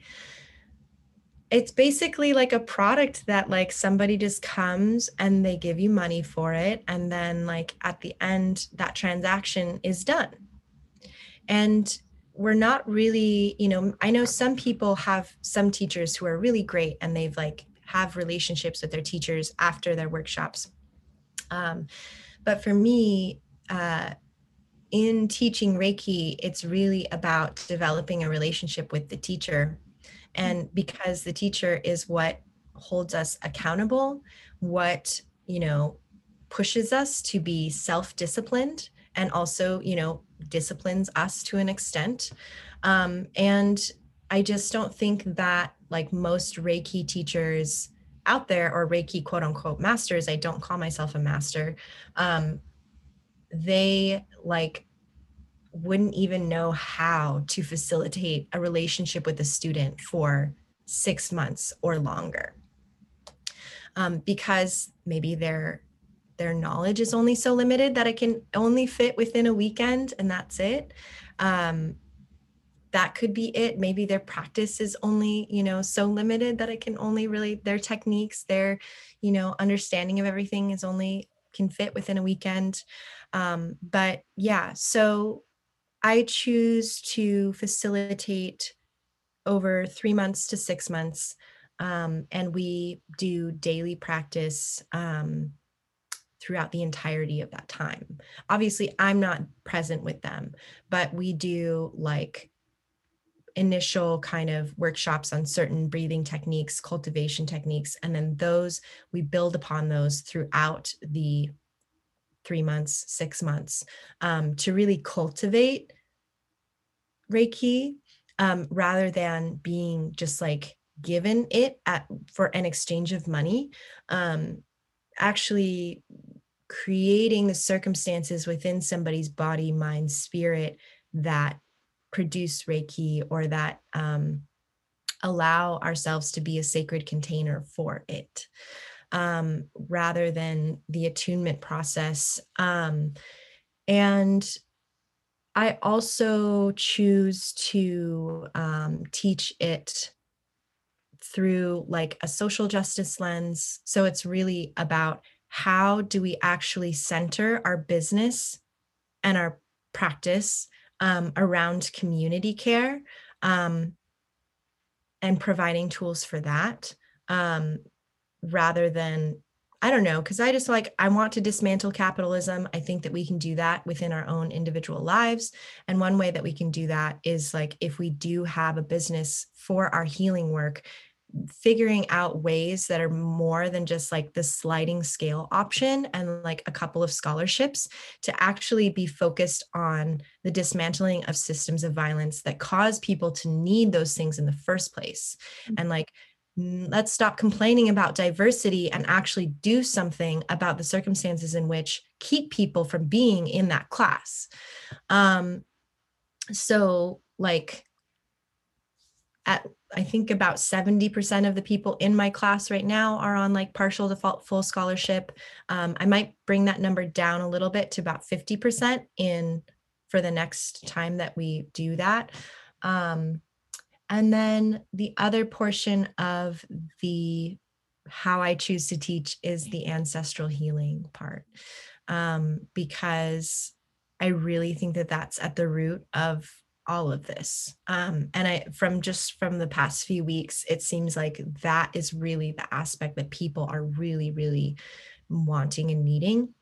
it's basically like a product that like somebody just comes and they give you money for it and then like at the end that transaction is done. And we're not really you know i know some people have some teachers who are really great and they've like have relationships with their teachers after their workshops um, but for me uh, in teaching reiki it's really about developing a relationship with the teacher and because the teacher is what holds us accountable what you know pushes us to be self-disciplined and also you know disciplines us to an extent. Um, and I just don't think that like most Reiki teachers out there or Reiki quote unquote masters, I don't call myself a master, um, they like wouldn't even know how to facilitate a relationship with a student for six months or longer. Um, because maybe they're their knowledge is only so limited that it can only fit within a weekend and that's it. Um, that could be it. Maybe their practice is only you know so limited that it can only really their techniques their you know understanding of everything is only can fit within a weekend. Um, but yeah so i choose to facilitate over three months to six months um, and we do daily practice um, throughout the entirety of that time. Obviously, I'm not present with them, but we do like initial kind of workshops on certain breathing techniques, cultivation techniques, and then those we build upon those throughout the three months, six months um, to really cultivate Reiki um, rather than being just like given it at for an exchange of money. Um, actually creating the circumstances within somebody's body, mind, spirit that produce Reiki or that um, allow ourselves to be a sacred container for it um, rather than the attunement process. Um, and I also choose to um, teach it through like a social justice lens. So it's really about how do we actually center our business and our practice um, around community care um, and providing tools for that um, rather than I don't know, because I just like, I want to dismantle capitalism. I think that we can do that within our own individual lives. And one way that we can do that is like if we do have a business for our healing work, figuring out ways that are more than just like the sliding scale option and like a couple of scholarships to actually be focused on the dismantling of systems of violence that cause people to need those things in the first place. Mm-hmm. And like, let's stop complaining about diversity and actually do something about the circumstances in which keep people from being in that class. Um, so, like, at I think about 70% of the people in my class right now are on like partial default full scholarship. Um, I might bring that number down a little bit to about 50% in for the next time that we do that. Um, and then the other portion of the how I choose to teach is the ancestral healing part, um, because I really think that that's at the root of all of this. Um, and I, from just from the past few weeks, it seems like that is really the aspect that people are really, really wanting and needing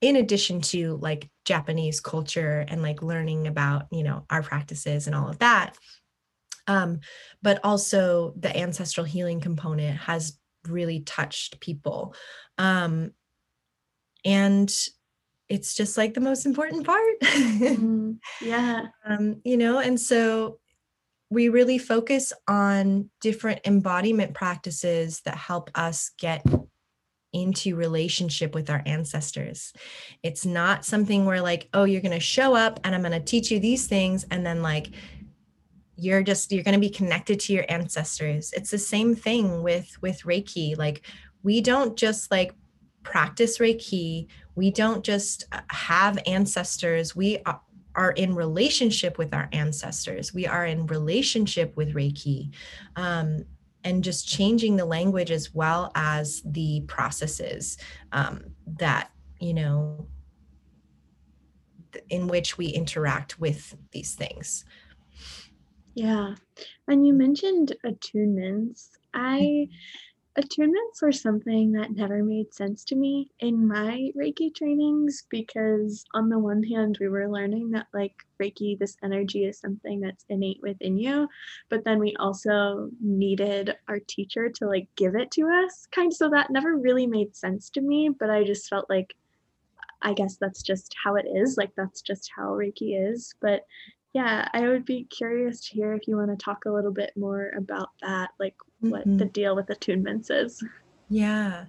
in addition to like Japanese culture and like learning about, you know, our practices and all of that. Um, but also the ancestral healing component has really touched people. Um, and it's just like the most important part. mm, yeah. Um, you know, and so we really focus on different embodiment practices that help us get into relationship with our ancestors. It's not something where like, oh, you're going to show up and I'm going to teach you these things and then like you're just you're going to be connected to your ancestors. It's the same thing with with Reiki. Like we don't just like practice Reiki. We don't just uh, have ancestors. We are in relationship with our ancestors. We are in relationship with Reiki. Um, and just changing the language as well as the processes um, that, you know, in which we interact with these things. Yeah. And you mentioned attunements. Mm. I attunements were something that never made sense to me in my Reiki trainings because, on the one hand, we were learning that, like, Reiki, this energy is something that's innate within you, but then we also needed our teacher to, like, give it to us, kind of. So that never really made sense to me, but I just felt like I guess that's just how it is. Like, that's just how Reiki is. But yeah, I would be curious to hear if you want to talk a little bit more about that, like what mm-hmm. the deal with attunements is. Yeah.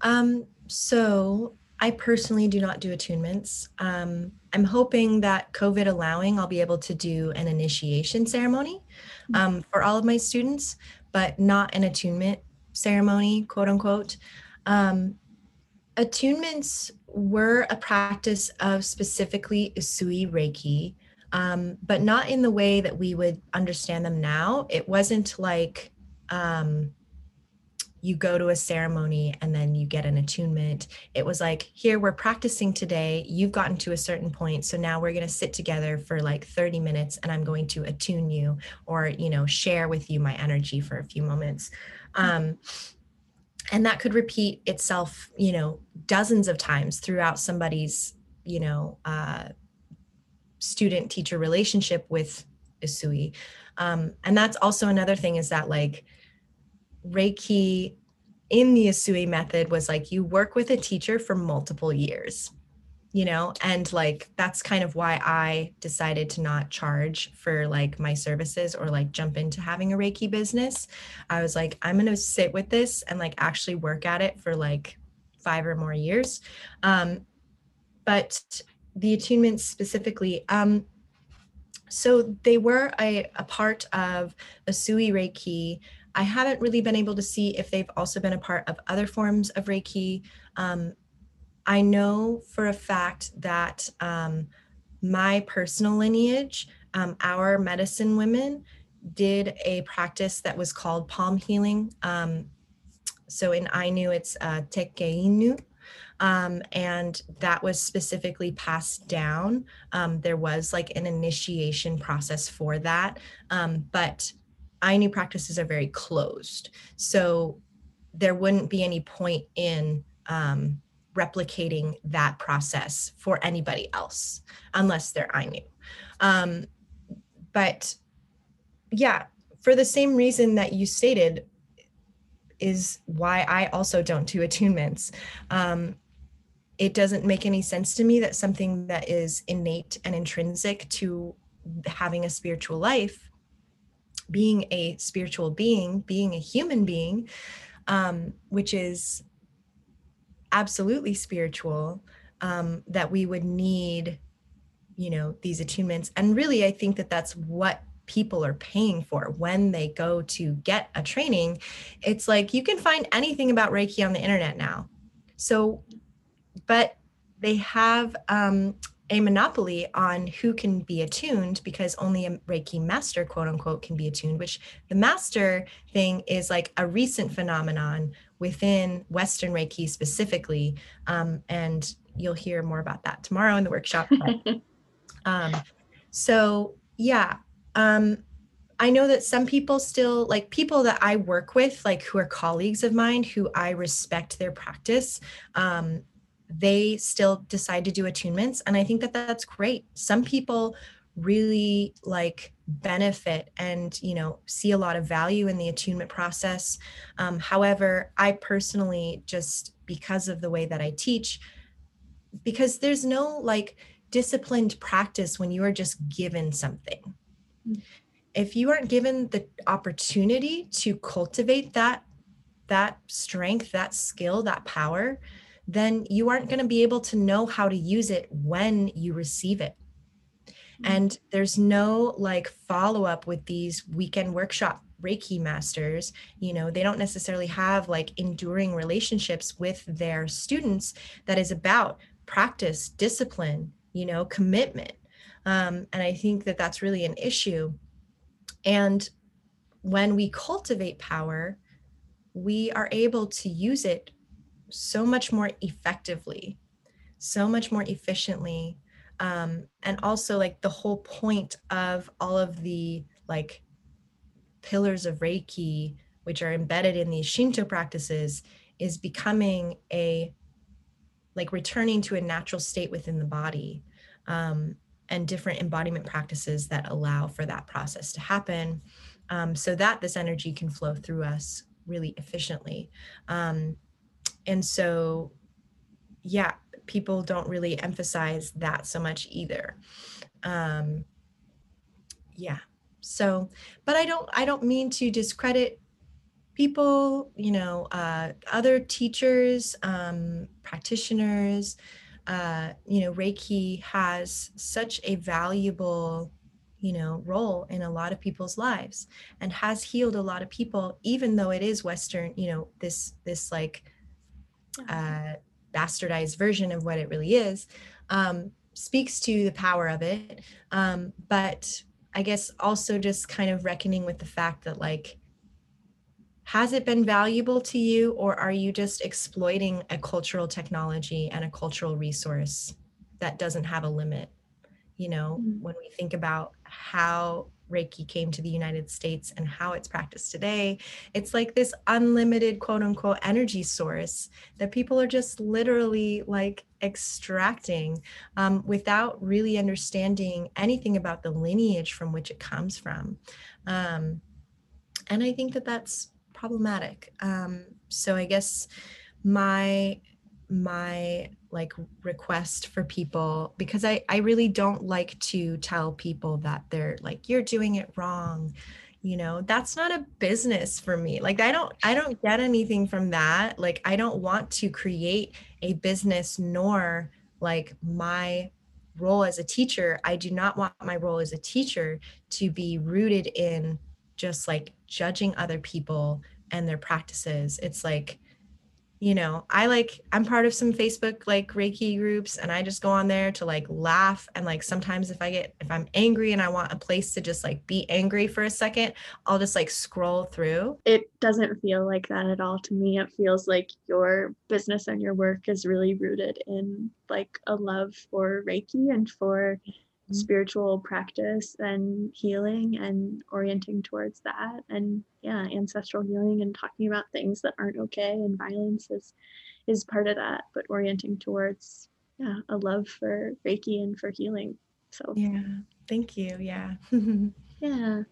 Um, so I personally do not do attunements. Um, I'm hoping that COVID allowing, I'll be able to do an initiation ceremony mm-hmm. um, for all of my students, but not an attunement ceremony, quote unquote. Um, attunements were a practice of specifically Usui Reiki um, but not in the way that we would understand them now. It wasn't like um, you go to a ceremony and then you get an attunement. It was like, here, we're practicing today. You've gotten to a certain point. So now we're going to sit together for like 30 minutes and I'm going to attune you or, you know, share with you my energy for a few moments. Um, and that could repeat itself, you know, dozens of times throughout somebody's, you know, uh, student teacher relationship with Usui. Um, and that's also another thing is that like Reiki in the Usui method was like you work with a teacher for multiple years, you know, and like that's kind of why I decided to not charge for like my services or like jump into having a Reiki business. I was like, I'm going to sit with this and like actually work at it for like five or more years. Um, but the attunements specifically, um, so they were a, a part of Usui Reiki. I haven't really been able to see if they've also been a part of other forms of Reiki. Um, I know for a fact that um, my personal lineage, um, our medicine women, did a practice that was called palm healing. Um, so in Ainu, it's uh, tekeinu. Um, and that was specifically passed down. Um, there was like an initiation process for that. Um, but Ainu practices are very closed. So there wouldn't be any point in um, replicating that process for anybody else unless they're Ainu. Um, but yeah, for the same reason that you stated, is why I also don't do attunements. Um, it doesn't make any sense to me that something that is innate and intrinsic to having a spiritual life, being a spiritual being, being a human being, um, which is absolutely spiritual, um, that we would need, you know, these attunements. And really, I think that that's what people are paying for when they go to get a training. It's like you can find anything about Reiki on the internet now. So, but they have um, a monopoly on who can be attuned because only a Reiki master, quote unquote, can be attuned, which the master thing is like a recent phenomenon within Western Reiki specifically. Um, and you'll hear more about that tomorrow in the workshop. But, um, so, yeah, um, I know that some people still like people that I work with, like who are colleagues of mine, who I respect their practice. Um, they still decide to do attunements, and I think that that's great. Some people really like benefit and you know see a lot of value in the attunement process. Um, however i personally just because of the way that i teach because there's no like disciplined practice when you are just given something. If you aren't given the opportunity to cultivate that that strength that skill that power then you aren't going to be able to know how to use it when you receive it mm-hmm. and there's no like follow up with these weekend workshop reiki masters you know they don't necessarily have like enduring relationships with their students that is about practice discipline you know commitment um, and I think that that's really an issue. And when we cultivate power, we are able to use it so much more effectively, so much more efficiently. Um, and also, like, the whole point of all of the like pillars of Reiki, which are embedded in these Shinto practices, is becoming a like returning to a natural state within the body. Um, and different embodiment practices that allow for that process to happen um, so that this energy can flow through us really efficiently. Um, and so, yeah, people don't really emphasize that so much either. Um, yeah. So, but I don't, I don't mean to discredit people, you know, uh, other teachers, um, practitioners, uh, you know, Reiki has such a valuable, you know, role in a lot of people's lives and has healed a lot of people, even though it is Western, you know, this, this like uh, bastardized version of what it really is, um, speaks to the power of it. Um, but I guess also just kind of reckoning with the fact that like, has it been valuable to you or are you just exploiting a cultural technology and a cultural resource that doesn't have a limit you know mm-hmm. when we think about how reiki came to the united states and how it's practiced today it's like this unlimited quote unquote energy source that people are just literally like extracting um, without really understanding anything about the lineage from which it comes from um, and i think that that's problematic. Um, so I guess my my like request for people because I I really don't like to tell people that they're like you're doing it wrong. You know, that's not a business for me. Like I don't I don't get anything from that. Like I don't want to create a business nor like my role as a teacher. I do not want my role as a teacher to be rooted in just like judging other people and their practices. It's like you know, I like I'm part of some Facebook like Reiki groups and I just go on there to like laugh and like sometimes if I get if I'm angry and I want a place to just like be angry for a second, I'll just like scroll through. It doesn't feel like that at all to me. It feels like your business and your work is really rooted in like a love for Reiki and for Mm-hmm. spiritual practice and healing and orienting towards that. And yeah ancestral healing and talking about things that aren't okay and violence is is part of that but orienting towards yeah a love for reiki and for healing. So yeah. Thank you. Yeah. Yeah.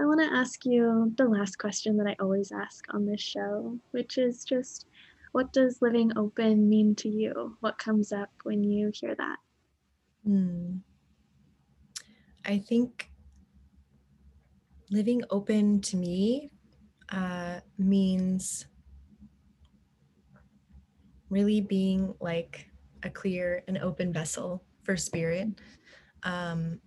I want to ask you the last question that i always ask on this show which is just what does living open mean to you? What comes up when you hear that? Hmm. I think living open to me uh, means really being like a clear and open vessel for spirit. Um,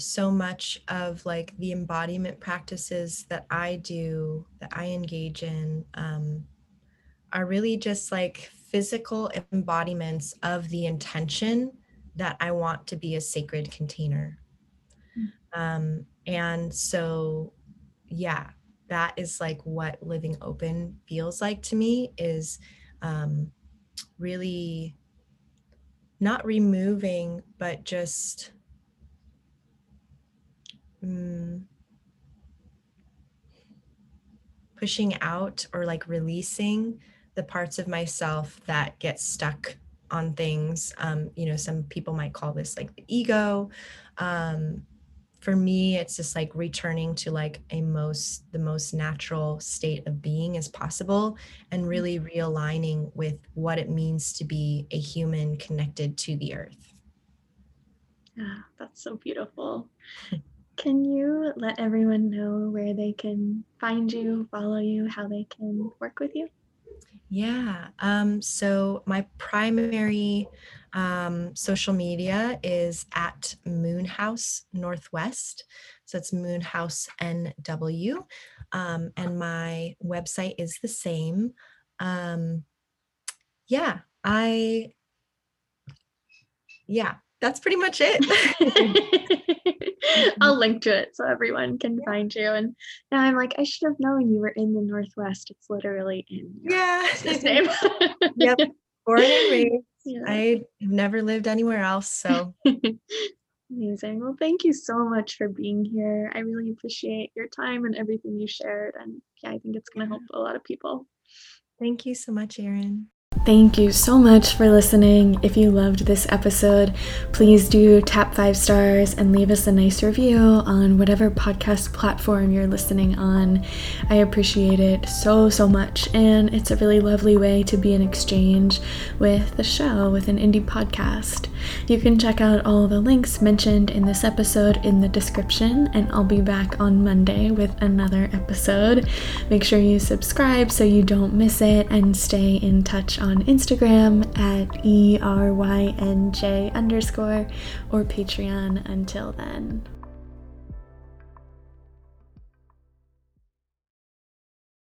so much of like the embodiment practices that I do, that I engage in, um, are really just like physical embodiments of the intention that I want to be a sacred container um, and so, yeah, that is like what living open feels like to me is um, really not removing, but just mm, pushing out or like releasing the parts of myself that get stuck on things. Um, you know, some people might call this like the ego. Um, for me it's just like returning to like a most the most natural state of being as possible and mm. really realigning with what it means to be a human connected to the earth. Yeah that's so beautiful. Can you let everyone know where they can find you follow you how they can work with you yeah. Um, so my primary um, social media is at Moonhouse Northwest. So it's Moonhouse NW. Um, and my website is the same. Um, yeah, I, yeah, that's pretty much it. I'll link to it so everyone can find you. And now I'm like, I should have known you were in the Northwest. It's literally in yeah. name. yep. Born and raised. Yeah. I have never lived anywhere else. So amazing. Well, thank you so much for being here. I really appreciate your time and everything you shared. And yeah, I think it's going to help a lot of people. Thank you so much, Eryn. Thank you so much for listening. If you loved this episode, please do tap five stars and leave us a nice review on whatever podcast platform you're listening on. I appreciate it so, so much. And it's a really lovely way to be in exchange with the show, with an indie podcast. You can check out all the links mentioned in this episode in the description, and I'll be back on Monday with another episode. Make sure you subscribe so you don't miss it and stay in touch on Instagram at ERYNJ underscore or Patreon until then.